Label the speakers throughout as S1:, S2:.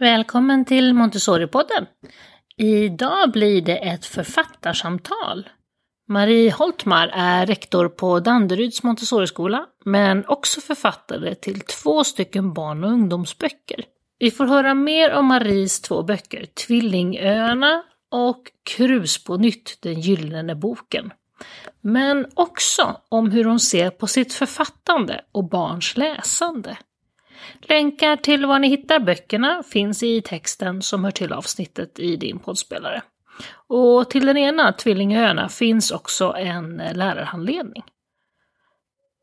S1: Välkommen till Montessori-podden. Idag blir det ett författarsamtal. Marie Holtmar är rektor på Danderyds Montessoriskola, men också författare till två stycken barn och ungdomsböcker. Vi får höra mer om Maries två böcker, Tvillingöarna och Krus på nytt, den gyllene boken. Men också om hur hon ser på sitt författande och barns läsande. Länkar till var ni hittar böckerna finns i texten som hör till avsnittet i din poddspelare. Och till den ena, Tvillingöarna, finns också en eh, lärarhandledning.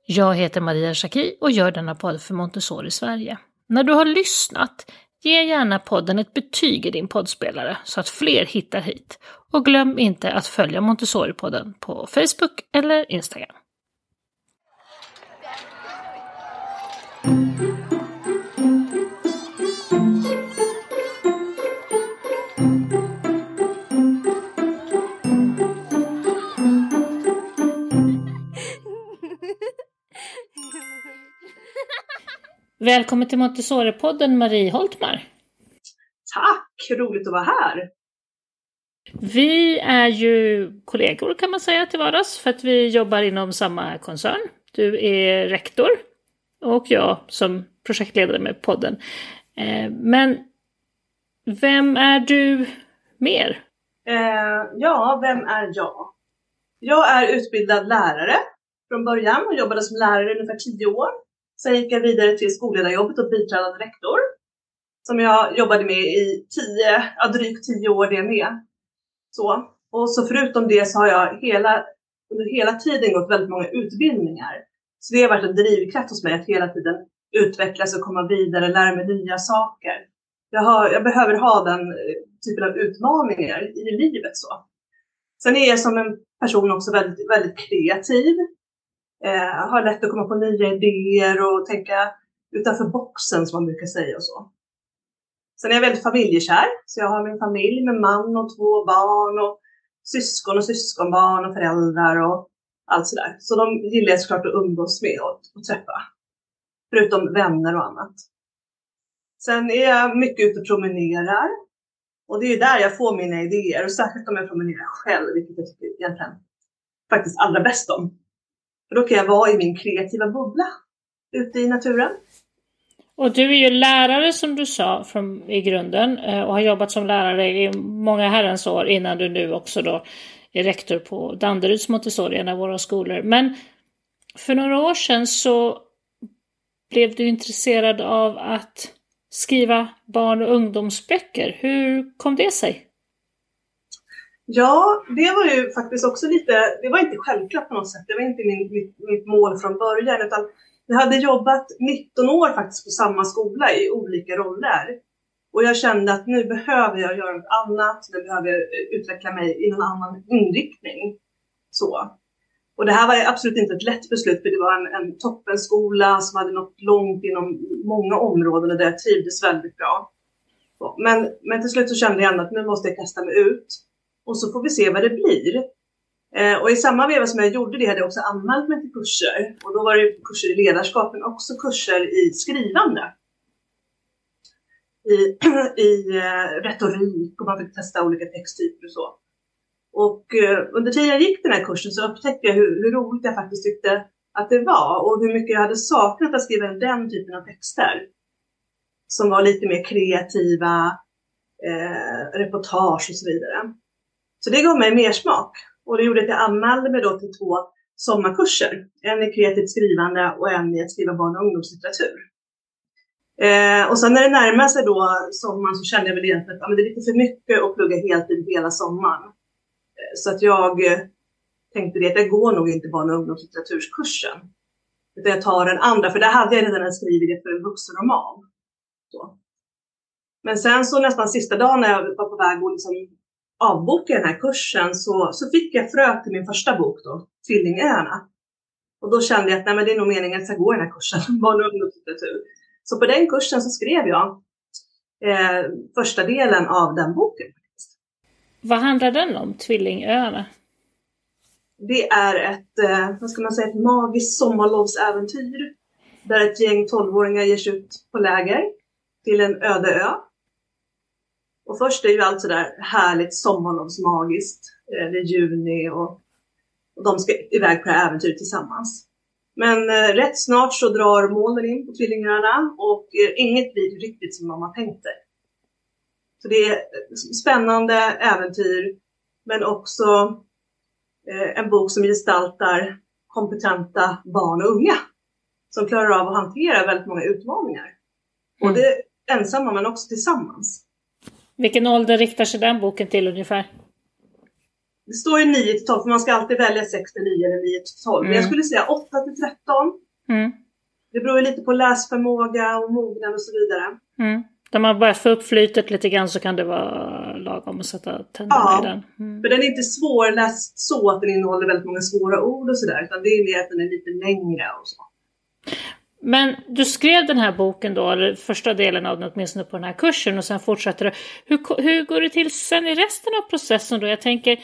S1: Jag heter Maria Schacki och gör denna podd för Montessori Sverige. När du har lyssnat, ge gärna podden ett betyg i din poddspelare så att fler hittar hit. Och glöm inte att följa Montessori-podden på Facebook eller Instagram. Välkommen till Montessori-podden Marie Holtmar.
S2: Tack, roligt att vara här.
S1: Vi är ju kollegor kan man säga till vardags för att vi jobbar inom samma koncern. Du är rektor och jag som projektledare med podden. Eh, men vem är du mer?
S2: Eh, ja, vem är jag? Jag är utbildad lärare från början och jobbade som lärare i ungefär tio år. Sen gick jag vidare till skolledarjobbet och biträdande rektor. Som jag jobbade med i tio, ja, drygt tio år det med. Så. Och så förutom det så har jag hela, under hela tiden gått väldigt många utbildningar. Så det har varit en drivkraft hos mig att hela tiden utvecklas och komma vidare, lära mig nya saker. Jag, har, jag behöver ha den eh, typen av utmaningar i livet. så. Sen är jag som en person också väldigt, väldigt kreativ eh, har lätt att komma på nya idéer och tänka utanför boxen som man brukar säga och så. Sen är jag väldigt familjekär, så jag har min familj med man och två barn och syskon och syskonbarn och föräldrar och allt sådär. Så de gillar jag såklart att umgås med och, och träffa. Förutom vänner och annat. Sen är jag mycket ute och promenerar. Och det är där jag får mina idéer och särskilt om jag promenerar själv, vilket jag tycker egentligen faktiskt allra bäst om. För då kan jag vara i min kreativa bubbla ute i naturen.
S1: Och du är ju lärare som du sa från, i grunden eh, och har jobbat som lärare i många herrans år innan du nu också då är rektor på Danderyds Montessori, en av våra skolor. Men för några år sedan så blev du intresserad av att skriva barn och ungdomsböcker. Hur kom det sig?
S2: Ja, det var ju faktiskt också lite, det var inte självklart på något sätt. Det var inte min, mitt, mitt mål från början, utan jag hade jobbat 19 år faktiskt på samma skola i olika roller. Och jag kände att nu behöver jag göra något annat, nu behöver jag utveckla mig i någon annan inriktning. Så. Och det här var absolut inte ett lätt beslut, för det var en, en toppenskola som hade nått långt inom många områden och där jag trivdes väldigt bra. Men, men till slut så kände jag ändå att nu måste jag kasta mig ut och så får vi se vad det blir. Eh, och i samma veva som jag gjorde det hade jag också anmält mig till kurser. Och då var det kurser i ledarskap men också kurser i skrivande. I, i eh, retorik och man fick testa olika texttyper och så. Och eh, under tiden jag gick den här kursen så upptäckte jag hur, hur roligt jag faktiskt tyckte att det var och hur mycket jag hade saknat att skriva den typen av texter. Som var lite mer kreativa, eh, reportage och så vidare. Så det gav mig mer smak och det gjorde att jag anmälde mig då till två sommarkurser. En i kreativt skrivande och en i att skriva barn och ungdomslitteratur. Eh, och sen när det närmade sig då sommaren så kände jag väl egentligen att ja, men det är lite för mycket att plugga heltid hela sommaren. Eh, så att jag eh, tänkte det att det går nog inte barn och ungdomslitteraturkursen. Utan jag tar den andra, för där hade jag redan skrivit det för en vuxenroman. Så. Men sen så nästan sista dagen när jag var på väg att liksom avboka den här kursen så, så fick jag frö till min första bok då, Tvillingöarna. Och då kände jag att nej, men det är nog meningen att jag ska gå den här kursen, barn och ungdomslitteratur. Så på den kursen så skrev jag eh, första delen av den boken.
S1: Vad handlar den om, Tvillingöarna?
S2: Det är ett, eh, vad ska man säga, ett magiskt sommarlovsäventyr. Där ett gäng tolvåringar ger sig ut på läger till en öde ö Och först är ju allt sådär härligt sommarlovsmagiskt. Eh, det är juni och, och de ska iväg på det här äventyret tillsammans. Men eh, rätt snart så drar molnen in på Tvillingarna och eh, inget blir riktigt som de har tänkt sig. Så det är spännande äventyr, men också eh, en bok som gestaltar kompetenta barn och unga som klarar av att hantera väldigt många utmaningar.
S1: Mm.
S2: Både ensamma men också tillsammans.
S1: Vilken ålder riktar sig den boken till ungefär?
S2: Det står ju 9 till 12, för man ska alltid välja 6 till 9 eller 9 till 12. Men jag
S1: Mm.
S2: skulle säga 8 till 13.
S1: Mm.
S2: Det beror ju lite på läsförmåga och mognad och så vidare.
S1: Mm. När man börjar få upp flytet lite grann så kan det vara lagom att sätta tänderna
S2: Ja.
S1: i den. Mm.
S2: För den är inte svårläst så att den innehåller väldigt många svåra ord och sådär, utan det är mer att den är lite längre och så.
S1: Men du skrev den här boken då, eller första delen av den åtminstone på den här kursen och sen fortsatte du. Hur, hur går det till sen i resten av processen då? Jag tänker,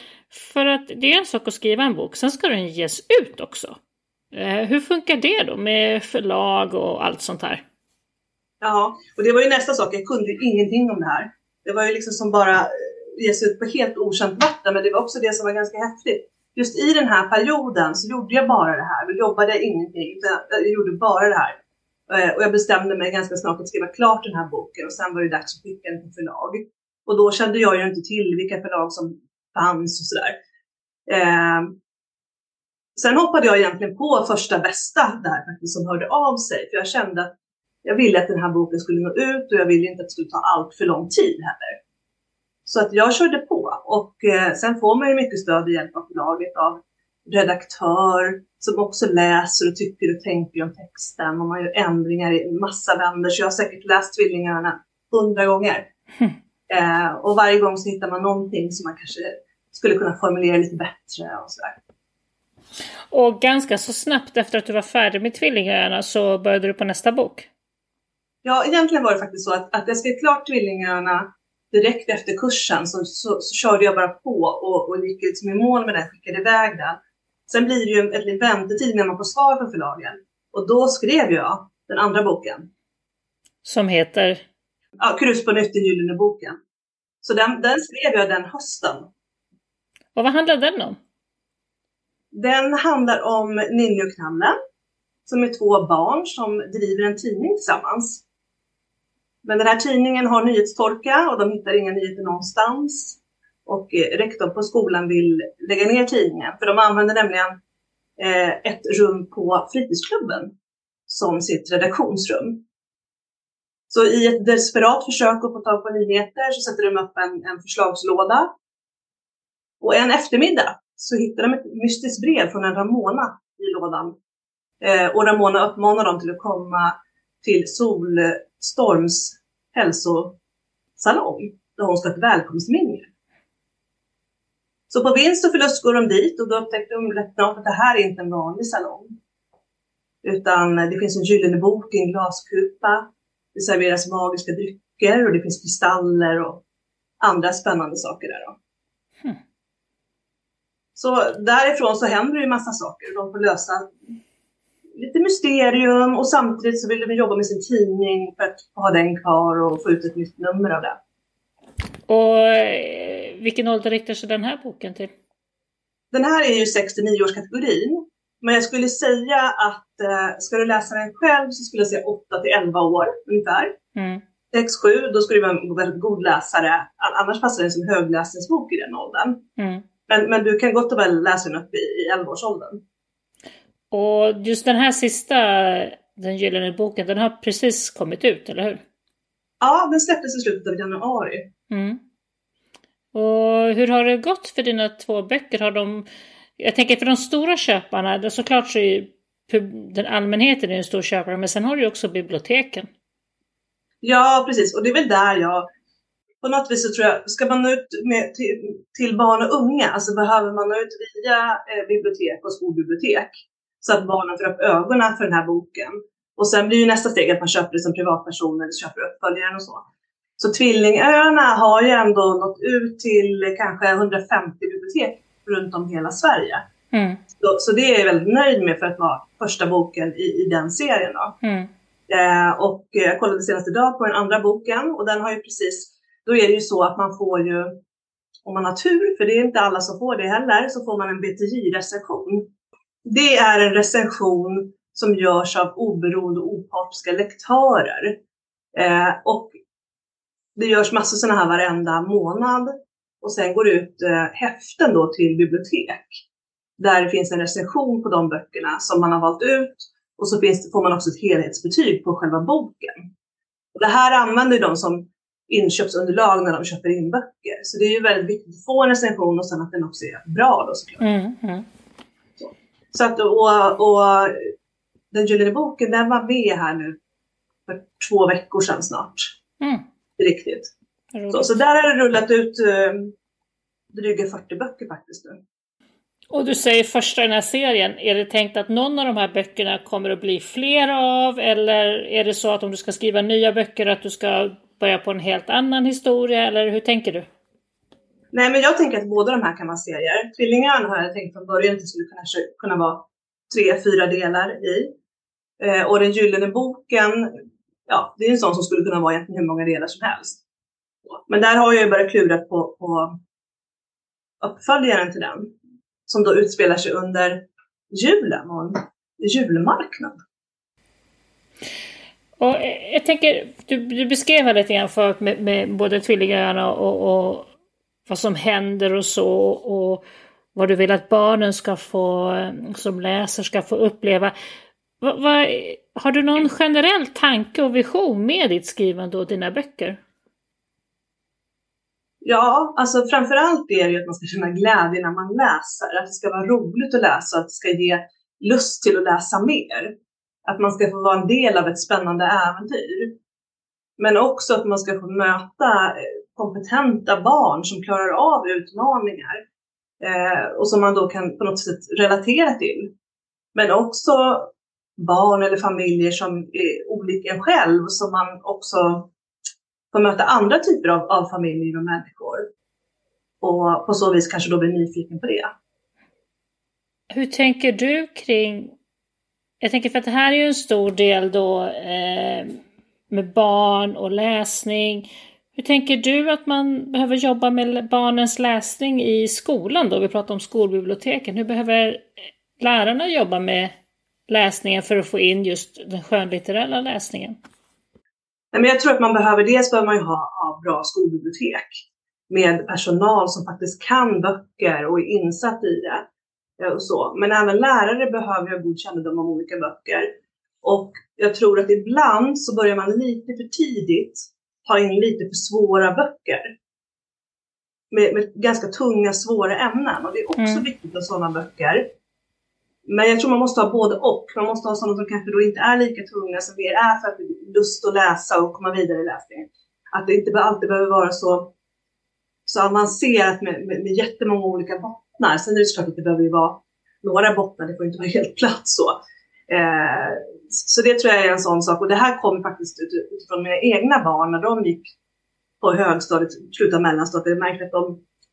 S1: för att det är en sak att skriva en bok, sen ska den ges ut också. Eh, hur funkar det då med förlag och allt sånt här?
S2: Ja, och det var ju nästa sak. Jag kunde ju ingenting om det här. Det var ju liksom som bara eh, ges ut på helt okänt vatten, men det var också det som var ganska häftigt. Just i den här perioden så gjorde jag bara det här. Jag jobbade ingenting, utan jag gjorde bara det här. Eh, och jag bestämde mig ganska snart att skriva klart den här boken och sen var det dags att skicka den till förlag. Och då kände jag ju inte till vilka förlag som fanns och sådär. Eh, sen hoppade jag egentligen på första bästa där faktiskt som hörde av sig, för jag kände att jag ville att den här boken skulle nå ut och jag ville inte att det skulle ta allt för lång tid heller. Så att jag körde på och eh, sen får man ju mycket stöd och hjälp av förlaget av redaktör som också läser och tycker och tänker om texten och man gör ändringar i massa vändor. Så jag har säkert läst Tvillingarna hundra gånger. Eh, och varje gång så hittar man någonting som man kanske skulle kunna formulera lite bättre och sådär.
S1: Och ganska så snabbt efter att du var färdig med Tvillingarna så började du på nästa bok.
S2: Ja, egentligen var det faktiskt så att, att jag skrev klart Tvillingarna direkt efter kursen så, så, så körde jag bara på och, och gick liksom i mål med den, skickade iväg den. Sen blir det ju en, en väntetid när man får svar från förlagen. Och då skrev jag den andra boken.
S1: Som heter?
S2: Ja, Krus på nytt, den gyllene boken. Så den, den skrev jag den hösten.
S1: Och vad handlar den om?
S2: Den handlar om Ninni och Knallen, som är två barn som driver en tidning tillsammans. Men den här tidningen har nyhetstorka och de hittar inga nyheter någonstans. Och eh, rektorn på skolan vill lägga ner tidningen, för de använder nämligen eh, ett rum på fritidsklubben som sitt redaktionsrum. Så i ett desperat försök att få tag på nyheter så sätter de upp en, en förslagslåda. Och en eftermiddag så hittar de ett mystiskt brev från en Ramona i lådan. Eh, och Ramona uppmanar dem till att komma till sol Solstorms hälsosalong där hon ska ha ett välkomstminne. Så på vinst och förlust går de dit och då upptäckte de rätt snart att det här är inte en vanlig salong. Utan det finns en gyllene bok i en glaskupa. Det serveras magiska drycker och det finns kristaller och andra spännande saker där. Då.
S1: Hmm.
S2: Så därifrån så händer det ju massa saker. De får lösa lite mysterium och samtidigt så vill de jobba med sin tidning för att ha den kvar och få ut ett nytt nummer av det.
S1: Och eh, vilken ålder riktar sig den här boken till?
S2: Den här är ju 69 års kategorin. Men jag skulle säga att eh, ska du läsa den själv så skulle jag säga 8 till 11 år ungefär.
S1: Mm.
S2: 6-7, då skulle du vara en väldigt god läsare. An- Annars passar den som högläsningsbok i den åldern.
S1: Mm.
S2: Men, men du kan gott och väl läsa den upp i, i 11-årsåldern.
S1: Och just den här sista, den gyllene boken, den har precis kommit ut, eller hur?
S2: Ja, den släpptes i slutet av januari.
S1: Mm. Och hur har det gått för dina två böcker? Har de, jag tänker för de stora köparna, det, såklart så är den allmänheten är en stor köpare, men sen har du också biblioteken.
S2: Ja, precis. Och det är väl där jag... På något vis så tror jag, ska man nå ut med, till, till barn och unga, alltså behöver man nå ut via eh, bibliotek och skolbibliotek. Så att barnen får upp ögonen för den här boken. Och sen blir ju nästa steg att man köper det som privatperson eller köper uppföljaren och så. Så Tvillingöarna har ju ändå nått ut till kanske 150 bibliotek runt om hela Sverige.
S1: Mm.
S2: Så, så det är jag väldigt nöjd med för att vara första boken i, i den serien. Då.
S1: Mm.
S2: Eh, och jag kollade senast idag på den andra boken och den har ju precis då är det ju så att man får ju, om man har tur, för det är inte alla som får det heller, så får man en BTJ-recension. Det är en recension som görs av oberoende och opartiska lektörer. Eh, och det görs massor sådana här varenda månad. Och sen går det ut eh, häften då till bibliotek. Där det finns en recension på de böckerna som man har valt ut. Och så finns, får man också ett helhetsbetyg på själva boken. Och det här använder de som inköpsunderlag när de köper in böcker. Så det är ju väldigt viktigt att få en recension och sen att den också är bra då såklart. Mm, mm. Så. att, och, och den gyllene boken, den var med här nu för två veckor sedan snart. Mm. Riktigt. Så, så, där har det rullat ut eh, dryga 40 böcker faktiskt nu.
S1: Och du säger första i den här serien, är det tänkt att någon av de här böckerna kommer att bli fler av? Eller är det så att om du ska skriva nya böcker att du ska börja på en helt annan historia? Eller hur tänker du?
S2: Nej, men jag tänker att båda de här kan vara serier. Tvillingarna har jag tänkt från början att det skulle kunna, kunna vara tre, fyra delar i. Eh, och den gyllene boken, ja, det är en sån som skulle kunna vara egentligen hur många delar som helst. Men där har jag ju börjat klura på, på uppföljaren till den, som då utspelar sig under julen och en julmarknad.
S1: Och eh, jag tänker, du, du beskrev lite grann förut med, med både tvillingarna och, och, vad som händer och så och vad du vill att barnen ska få, som läser, ska få uppleva. Va, va, har du någon generell tanke och vision med ditt skrivande och dina böcker?
S2: Ja, alltså framförallt är det ju att man ska känna glädje när man läser, att det ska vara roligt att läsa, att det ska ge lust till att läsa mer. Att man ska få vara en del av ett spännande äventyr. Men också att man ska få möta eh, kompetenta barn som klarar av utmaningar eh, och som man då kan på något sätt relatera till. Men också barn eller familjer som är olika en själv som man också får möta andra typer av, av familjer och människor. Och på så vis kanske då blir nyfiken på det.
S1: Hur tänker du kring, jag tänker för att det här är ju en stor del då eh, med barn och läsning. Hur tänker du att man behöver jobba med barnens läsning i skolan då? Vi pratar om skolbiblioteken. Hur behöver lärarna jobba med läsningen för att få in just den skönlitterära läsningen?
S2: Men jag tror att man behöver, dels behöver man ju ha, bra skolbibliotek med personal som faktiskt kan böcker och är insatt i det. Eh, och så. Men även lärare behöver ha god kännedom om olika böcker. Och jag tror att ibland så börjar man lite för tidigt ta in lite för svåra böcker. Med, med ganska tunga, svåra ämnen. Och det är också mm. viktigt med sådana böcker. Men jag tror man måste ha både och. Man måste ha sådana som kanske då inte är lika tunga, som mer är för att lust att läsa och komma vidare i läsningen. Att det inte alltid behöver vara så, så avancerat med, med, med jättemånga olika bottnar. Sen är det såklart att det behöver ju vara några bottnar, det får inte vara helt platt så. Eh, så det tror jag är en sån sak. Och det här kommer faktiskt utifrån mina egna barn när de gick på högstadiet, slutet av mellanstadiet. Jag märkte att de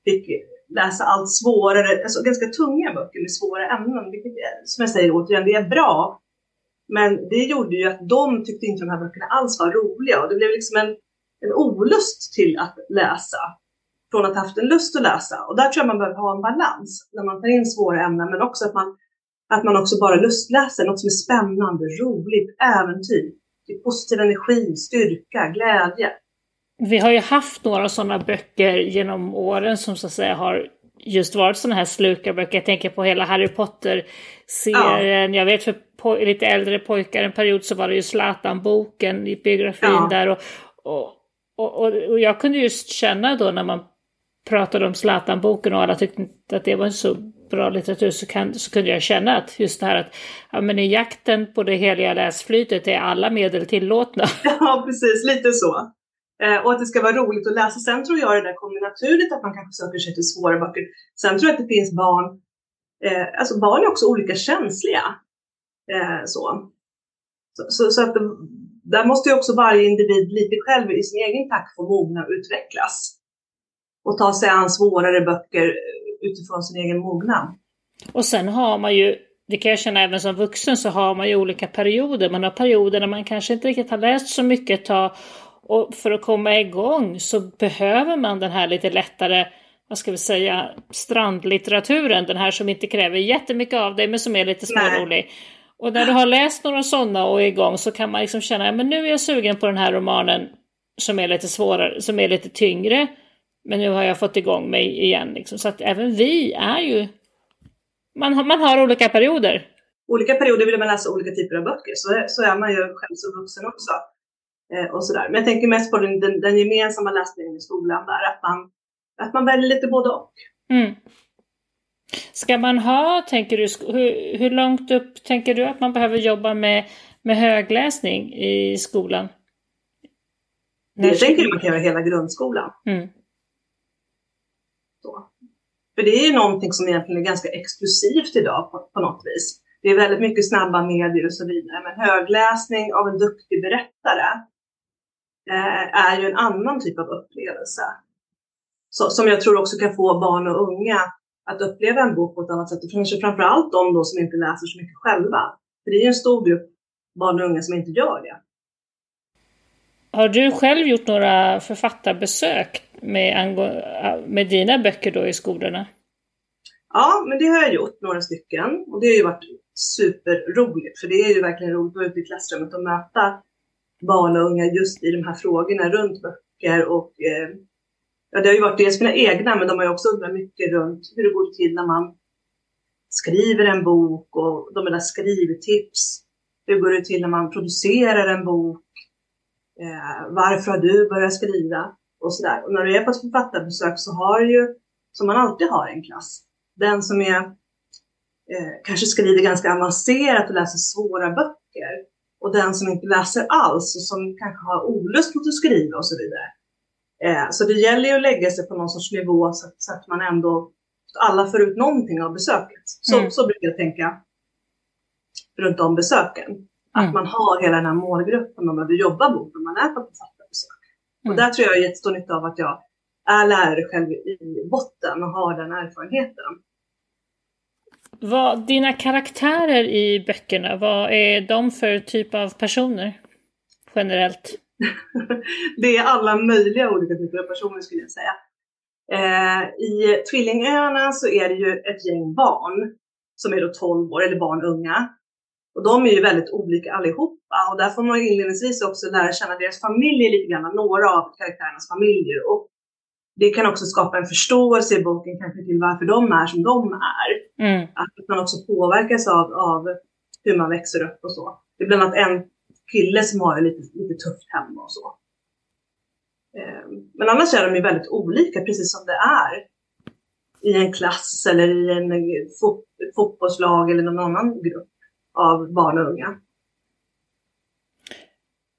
S2: fick läsa allt svårare, alltså ganska tunga böcker med svåra ämnen. Vilket är, som jag säger återigen, det är bra. Men det gjorde ju att de tyckte inte de här böckerna alls var roliga och det blev liksom en, en olust till att läsa. Från att ha haft en lust att läsa. Och där tror jag man behöver ha en balans när man tar in svåra ämnen men också att man, att man också bara lustläser något som är spännande, roligt, äventyr. Det är positiv energi, styrka, glädje.
S1: Vi har ju haft några sådana böcker genom åren som så att säga har just varit sådana här slukarböcker. Jag tänker på hela Harry Potter-serien. Ja. Jag vet för lite äldre pojkar en period så var det ju Zlatan-boken i biografin ja. där. Och, och, och, och, jag kunde just känna då när man pratade om Zlatan-boken och alla tyckte att det var en så bra litteratur så, kan, så kunde jag känna att just det här att ja, men i jakten på det heliga läsflytet är alla medel tillåtna.
S2: Ja, precis, lite så. Eh, och att det ska vara roligt att läsa. Sen tror jag det där kommer naturligt att man kanske söker sig till svåra böcker. Sen tror jag att det finns barn, eh, alltså barn är också olika känsliga. Eh, så. Så, så, så, att det, där måste ju också varje individ lite själv i sin egen takt få mogna och utvecklas. Och ta sig an svårare böcker utifrån sin egen mognad.
S1: Och sen har man ju det kan jag känna även som vuxen så har man ju olika perioder. Man har perioder när man kanske inte riktigt har läst så mycket ett tag Och för att komma igång så behöver man den här lite lättare, vad ska vi säga, strandlitteraturen. Den här som inte kräver jättemycket av dig men som är lite smårolig. Och när du har läst några sådana och är igång så kan man liksom känna, men nu är jag sugen på den här romanen som är lite svårare, som är lite tyngre. Men nu har jag fått igång mig igen. Liksom. Så att även vi är ju... Man har, man har olika perioder.
S2: Olika perioder vill man läsa olika typer av böcker. Så, så är man ju själv som vuxen också. Eh, och sådär. Men jag tänker mest på den, den, den gemensamma läsningen i skolan där. Att man, att man väljer lite både och.
S1: Mm. Ska man ha, tänker du, hur, hur långt upp tänker du att man behöver jobba med, med högläsning i skolan?
S2: Det tänker man kan göra hela grundskolan.
S1: Mm.
S2: Då. För det är ju någonting som egentligen är ganska exklusivt idag på, på något vis. Det är väldigt mycket snabba medier och så vidare. Men högläsning av en duktig berättare eh, är ju en annan typ av upplevelse. Så, som jag tror också kan få barn och unga att uppleva en bok på ett annat sätt. Och kanske framför allt de då som inte läser så mycket själva. För det är ju en stor grupp barn och unga som inte gör det.
S1: Har du själv gjort några författarbesök med, med dina böcker då i skolorna?
S2: Ja, men det har jag gjort, några stycken. Och det har ju varit superroligt, för det är ju verkligen roligt att vara ute i klassrummet och möta barn och unga just i de här frågorna runt böcker och eh, ja, det har ju varit dels mina egna, men de har ju också undrat mycket runt hur det går till när man skriver en bok och de vill ha skrivtips. Hur går det till när man producerar en bok? Eh, varför har du börjat skriva? Och sådär. Och när du är på ett författarbesök så har du ju, som man alltid har i en klass, den som är eh, kanske skriver ganska avancerat och läser svåra böcker och den som inte läser alls och som kanske har olust mot att skriva och så vidare. Eh, så det gäller ju att lägga sig på någon sorts nivå så, så att man ändå, alla får ut någonting av besöket. Så, mm. så brukar jag tänka runt om besöken. Att mm. man har hela den här målgruppen man behöver jobba mot när man är på författarbesök. Mm. Och där tror jag är jättestor nytta av att jag är lärare själv i botten och har den erfarenheten.
S1: Vad, dina karaktärer i böckerna, vad är de för typ av personer generellt?
S2: det är alla möjliga olika typer av personer skulle jag säga. Eh, I Tvillingöarna så är det ju ett gäng barn som är då 12 år, eller barn unga. Och de är ju väldigt olika allihopa och där får man inledningsvis också lära känna deras familjer lite grann, några av karaktärernas familjer. Och det kan också skapa en förståelse i boken kanske till varför de är som de är.
S1: Mm.
S2: Att man också påverkas av, av hur man växer upp och så. Det är bland annat en kille som har det lite, lite tufft hemma och så. Eh, men annars är de ju väldigt olika, precis som det är i en klass eller i en fot fotbollslag eller någon annan grupp av barn och unga.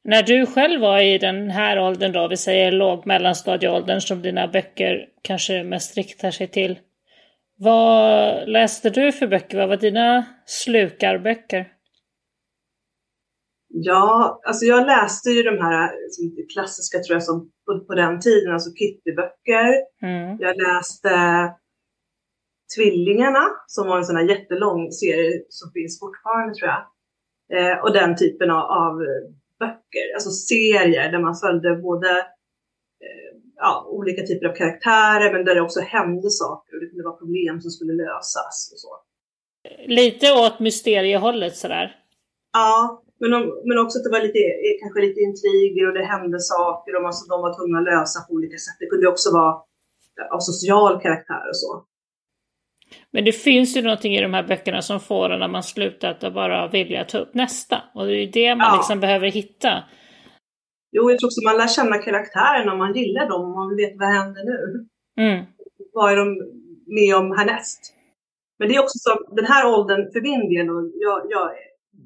S1: När du själv var i den här åldern då, vi säger låg mellanstadieåldern som dina böcker kanske mest riktar sig till. Vad läste du för böcker? Vad var dina slukarböcker?
S2: Ja, alltså jag läste ju de här klassiska tror jag som på, på den tiden, alltså Kittyböcker.
S1: Mm.
S2: Jag läste Tvillingarna som var en sån här jättelång serie som finns fortfarande tror jag. Eh, och den typen av, av, böcker, alltså serier där man följde både eh, ja, olika typer av karaktärer men där det också hände saker och det kunde vara problem som skulle lösas och så.
S1: Lite åt mysteriehållet sådär?
S2: Ja, men, om, men också att det var lite, kanske lite intriger och det hände saker och som de var tvungna att lösa på olika sätt. Det kunde också vara av social karaktär och så.
S1: Men det finns ju någonting i de här böckerna som får en när man slutat att bara vilja ta upp nästa. Och det är det man ja. liksom behöver hitta.
S2: Jo, jag tror också man lär känna karaktärerna man gillar dem man vet vad händer nu.
S1: Mm.
S2: Vad är de med om härnäst? Men det är också så, den här åldern för min del, och jag, jag,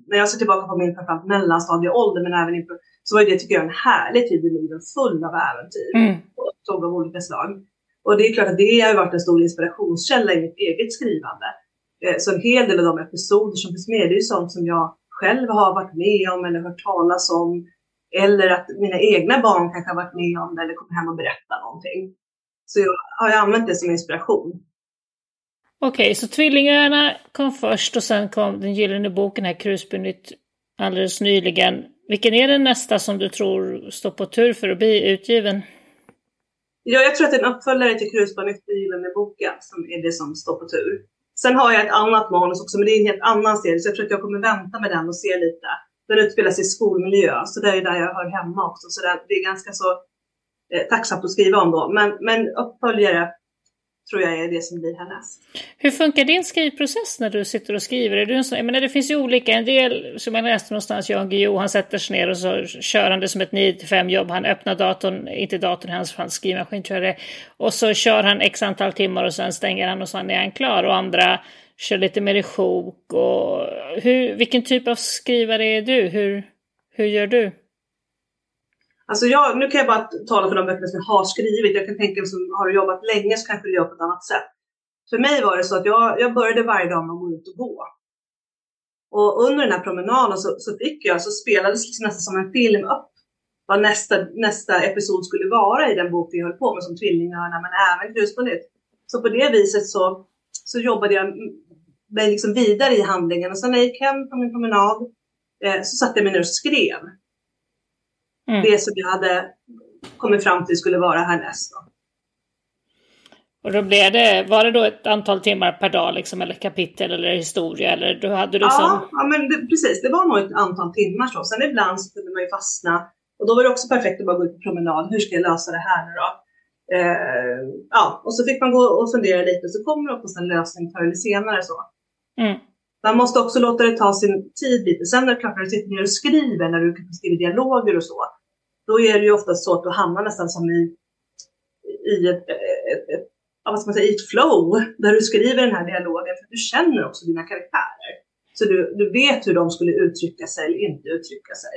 S2: när jag ser tillbaka på min framförallt mellanstadieålder, men även inför, så var det tycker jag en härlig tid i livet, full av äventyr
S1: mm.
S2: och av olika slag. Och det är klart att det har varit en stor inspirationskälla i mitt eget skrivande. Eh, så en hel del av de episoder som finns med, det är ju sånt som jag själv har varit med om eller hört talas om. Eller att mina egna barn kanske har varit med om det eller kommer hem och berättar någonting. Så jag har jag använt det som inspiration.
S1: Okej, okay, så Tvillingarna kom först och sen kom Den gyllene boken här, Krusbynytt alldeles nyligen. Vilken är den nästa som du tror står på tur för att bli utgiven?
S2: Ja, jag tror att en uppföljare till Krusbarnet i Gyllene boken som är det som står på tur. Sen har jag ett annat manus också, men det är en helt annan serie, så jag tror att jag kommer vänta med den och se lite. Den utspelar sig i skolmiljö, så det är där jag hör hemma också. Så det är ganska så eh, tacksamt att skriva om då. Men, men uppföljare tror jag är det som blir härnäst.
S1: Hur funkar din skrivprocess när du sitter och skriver? Är du en sån, jag menar, det finns ju olika, en del som jag läste någonstans, Jan Guillou, han sätter sig ner och så kör han det som ett 9-5 jobb. Han öppnar datorn, inte datorn, hans, hans skrivmaskin kör det. Och så kör han x antal timmar och sen stänger han och sen är han klar. Och andra kör lite mer i sjok. Och hur, vilken typ av skrivare är du? Hur, hur gör du?
S2: Alltså jag, nu kan jag bara tala för de böckerna som jag har skrivit. Jag kan tänka mig som har jobbat länge så kanske det gör på ett annat sätt. För mig var det så att jag, jag började varje dag med att gå ut och gå. Och under den här promenaden så, så fick jag, så spelades liksom nästan som en film upp vad nästa, nästa episod skulle vara i den bok vi höll på med som Tvillingarna men även Krus på nytt. Så på det viset så, så jobbade jag mig liksom vidare i handlingen och sen när jag gick hem på min promenad eh, så satte jag mig ner och skrev Mm. Det som jag hade kommit fram till skulle vara härnäst. Då.
S1: Och då blev det, var det då ett antal timmar per dag liksom, eller kapitel eller historia? Eller då hade du
S2: ja,
S1: som...
S2: ja, men det, precis. Det var nog ett antal timmar så. Sen ibland så kunde man ju fastna. Och då var det också perfekt att bara gå ut på promenad. Hur ska jag lösa det här nu då? Eh, ja, och så fick man gå och fundera lite. Så kommer det upp en lösning förr eller senare. Så.
S1: Mm.
S2: Man måste också låta det ta sin tid lite. Sen klart när du sitter ner och skriver, när du skriver dialoger och så, då är det ju oftast så att du hamnar nästan som i, i ett, ett, ett, vad ska man säga, i ett flow där du skriver den här dialogen för du känner också dina karaktärer. Så du, du vet hur de skulle uttrycka sig eller inte uttrycka sig.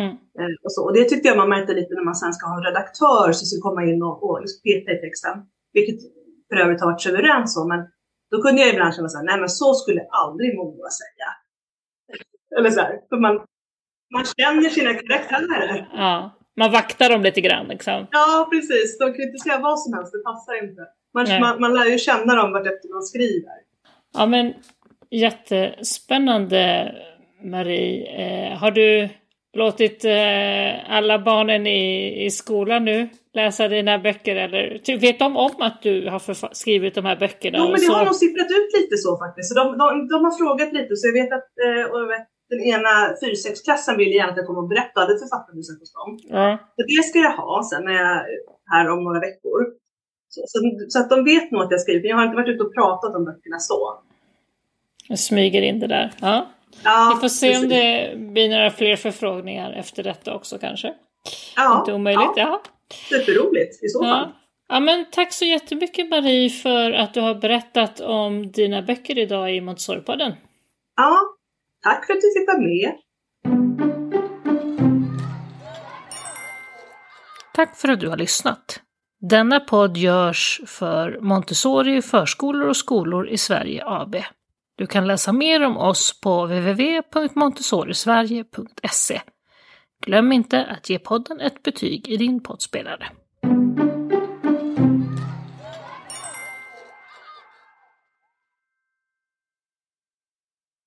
S1: Mm.
S2: Eh, och, så. och det tyckte jag man märkte lite när man sen ska ha en redaktör som ska komma in och, och peta i texten. Vilket för övrigt har varit suveränt så, men då kunde jag ibland känna så här, nej men så skulle aldrig Moa säga. Eller så här, för man, man känner sina karaktärer.
S1: Ja, man vaktar dem lite grann liksom.
S2: Ja, precis. De kan inte säga vad som helst, det passar inte. Man, man, man lär ju känna dem vartefter man skriver.
S1: Ja, men jättespännande Marie. Eh, har du låtit eh, alla barnen i, i skolan nu läsa dina böcker? Eller vet de om att du har skrivit de här böckerna?
S2: Jo, men det så... har nog sipprat ut lite så faktiskt. Så de, de, de har frågat lite, så jag vet att eh, vet, den ena 4-6-klassen vill gärna att jag kommer och berätta det författarbesök hos dem.
S1: Ja.
S2: Så det ska jag ha sen när jag är här om några veckor. Så, så, så, att de vet nog att jag skriver. Jag har inte varit ute och pratat om böckerna så.
S1: Jag smyger in det där. Ja.
S2: Ja,
S1: Vi får se precis. om det blir några fler förfrågningar efter detta också kanske.
S2: Ja,
S1: Inte omöjligt. Ja.
S2: Superroligt i så fall.
S1: Ja. ja, men tack så jättemycket Marie för att du har berättat om dina böcker idag i Montessori-podden.
S2: Ja, tack för att du fick vara med.
S1: Tack för att du har lyssnat. Denna podd görs för Montessori förskolor och skolor i Sverige AB. Du kan läsa mer om oss på www.montessorisverige.se. Glöm inte att ge podden ett betyg i din poddspelare.